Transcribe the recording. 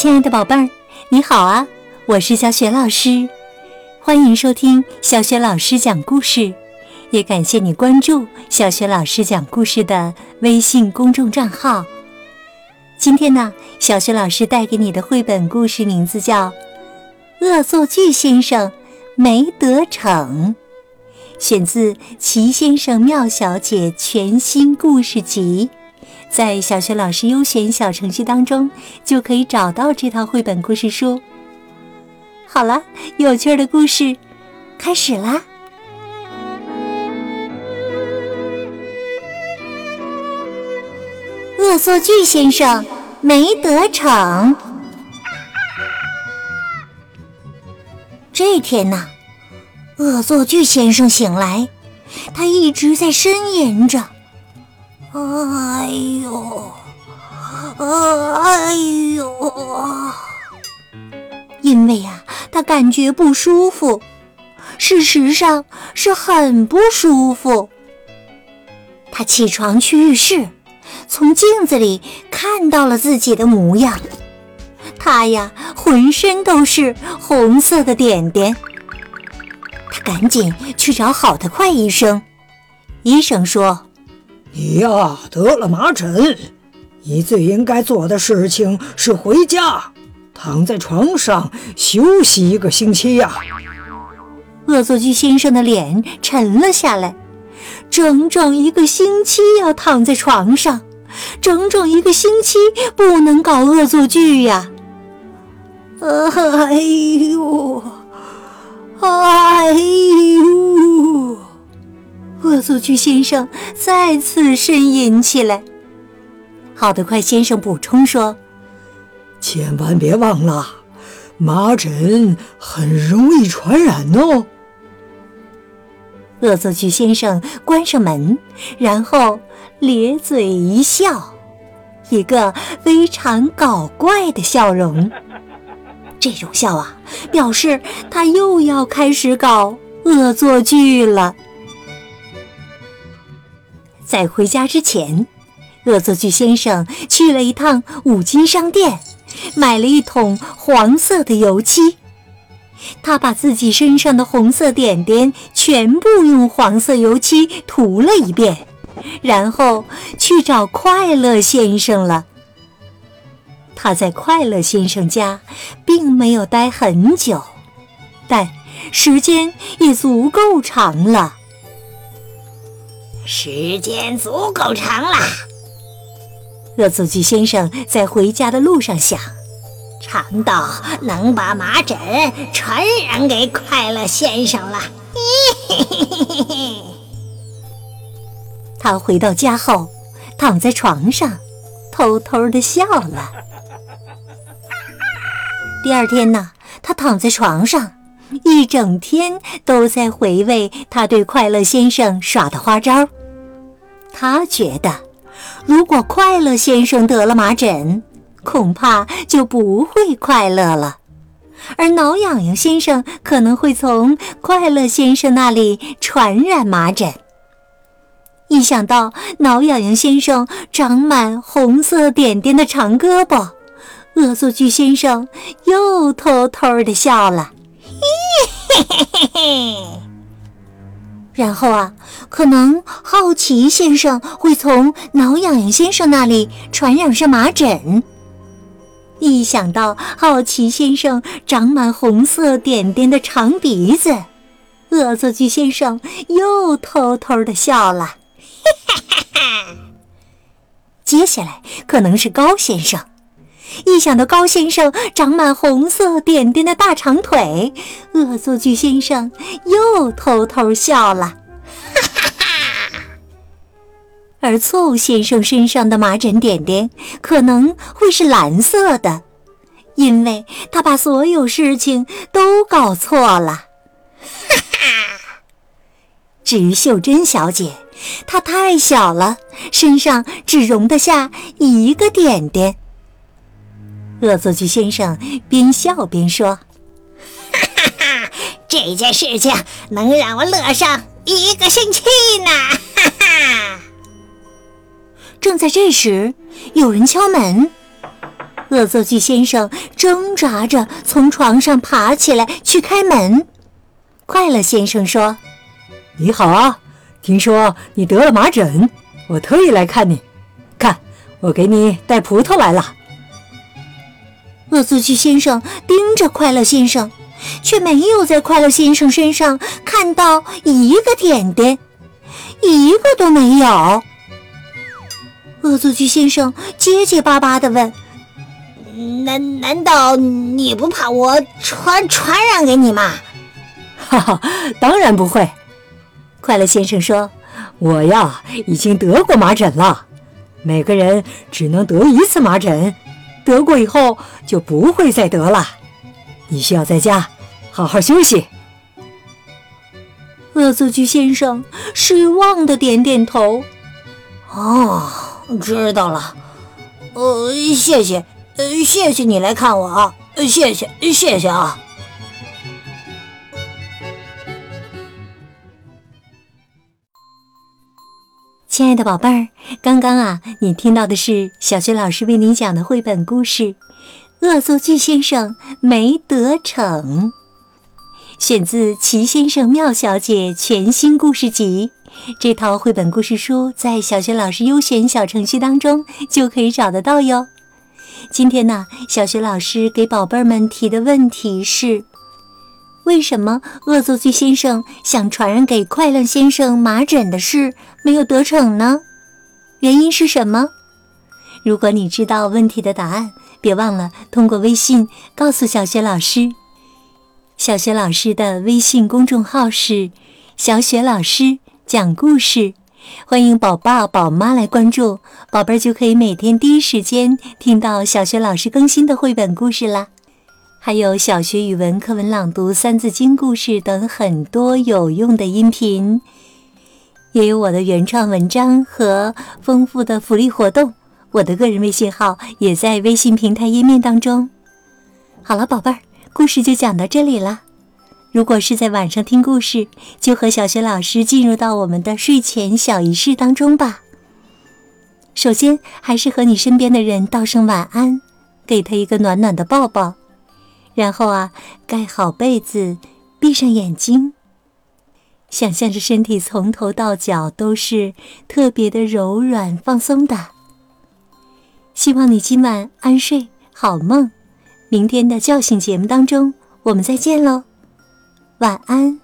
亲爱的宝贝儿，你好啊！我是小雪老师，欢迎收听小雪老师讲故事，也感谢你关注小雪老师讲故事的微信公众账号。今天呢，小雪老师带给你的绘本故事名字叫《恶作剧先生没得逞》，选自《奇先生妙小姐》全新故事集。在小学老师优选小程序当中，就可以找到这套绘本故事书。好了，有趣的故事开始啦！恶作剧先生没得逞。这天呢，恶作剧先生醒来，他一直在呻吟着。哎呦，哎呦！因为呀，他感觉不舒服，事实上是很不舒服。他起床去浴室，从镜子里看到了自己的模样。他呀，浑身都是红色的点点。他赶紧去找好的快医生。医生说。你呀，得了麻疹，你最应该做的事情是回家，躺在床上休息一个星期呀。恶作剧先生的脸沉了下来，整整一个星期要躺在床上，整整一个星期不能搞恶作剧呀。哎呦，哎呦！恶作剧先生再次呻吟起来。好的，快先生补充说：“千万别忘了，麻疹很容易传染哦。”恶作剧先生关上门，然后咧嘴一笑，一个非常搞怪的笑容。这种笑啊，表示他又要开始搞恶作剧了。在回家之前，恶作剧先生去了一趟五金商店，买了一桶黄色的油漆。他把自己身上的红色点点全部用黄色油漆涂了一遍，然后去找快乐先生了。他在快乐先生家并没有待很久，但时间也足够长了。时间足够长了，恶作剧先生在回家的路上想，长到能把麻疹传染给快乐先生了。他回到家后，躺在床上，偷偷的笑了。第二天呢，他躺在床上，一整天都在回味他对快乐先生耍的花招。他觉得，如果快乐先生得了麻疹，恐怕就不会快乐了；而挠痒痒先生可能会从快乐先生那里传染麻疹。一想到挠痒痒先生长满红色点点的长胳膊，恶作剧先生又偷偷的笑了，嘿嘿嘿嘿。然后啊，可能好奇先生会从挠痒痒先生那里传染上麻疹。一想到好奇先生长满红色点点的长鼻子，恶作剧先生又偷偷的笑了。接下来可能是高先生。一想到高先生长满红色点点的大长腿，恶作剧先生又偷偷笑了，哈哈哈！而错误先生身上的麻疹点点可能会是蓝色的，因为他把所有事情都搞错了，哈哈！至于秀珍小姐，她太小了，身上只容得下一个点点。恶作剧先生边笑边说：“哈哈哈，这件事情能让我乐上一个星期呢！”哈哈。正在这时，有人敲门。恶作剧先生挣扎着从床上爬起来去开门。快乐先生说：“你好啊，听说你得了麻疹，我特意来看你。看，我给你带葡萄来了。”恶作剧先生盯着快乐先生，却没有在快乐先生身上看到一个点点，一个都没有。恶作剧先生结结巴巴地问：“难难道你不怕我传传染给你吗？”“哈哈，当然不会。”快乐先生说，“我呀，已经得过麻疹了。每个人只能得一次麻疹。”得过以后就不会再得了，你需要在家好好休息。恶作剧先生失望的点点头。哦，知道了。呃，谢谢，谢谢你来看我啊，谢谢，谢谢啊。亲爱的宝贝儿，刚刚啊，你听到的是小学老师为你讲的绘本故事《恶作剧先生没得逞》，选自《齐先生妙小姐》全新故事集。这套绘本故事书在小学老师优选小程序当中就可以找得到哟。今天呢，小学老师给宝贝儿们提的问题是。为什么恶作剧先生想传染给快乐先生麻疹的事没有得逞呢？原因是什么？如果你知道问题的答案，别忘了通过微信告诉小雪老师。小雪老师的微信公众号是“小雪老师讲故事”，欢迎宝爸宝妈来关注，宝贝儿就可以每天第一时间听到小雪老师更新的绘本故事啦。还有小学语文课文朗读、三字经故事等很多有用的音频，也有我的原创文章和丰富的福利活动。我的个人微信号也在微信平台页面当中。好了，宝贝儿，故事就讲到这里了。如果是在晚上听故事，就和小学老师进入到我们的睡前小仪式当中吧。首先，还是和你身边的人道声晚安，给他一个暖暖的抱抱。然后啊，盖好被子，闭上眼睛，想象着身体从头到脚都是特别的柔软放松的。希望你今晚安睡，好梦。明天的叫醒节目当中，我们再见喽，晚安。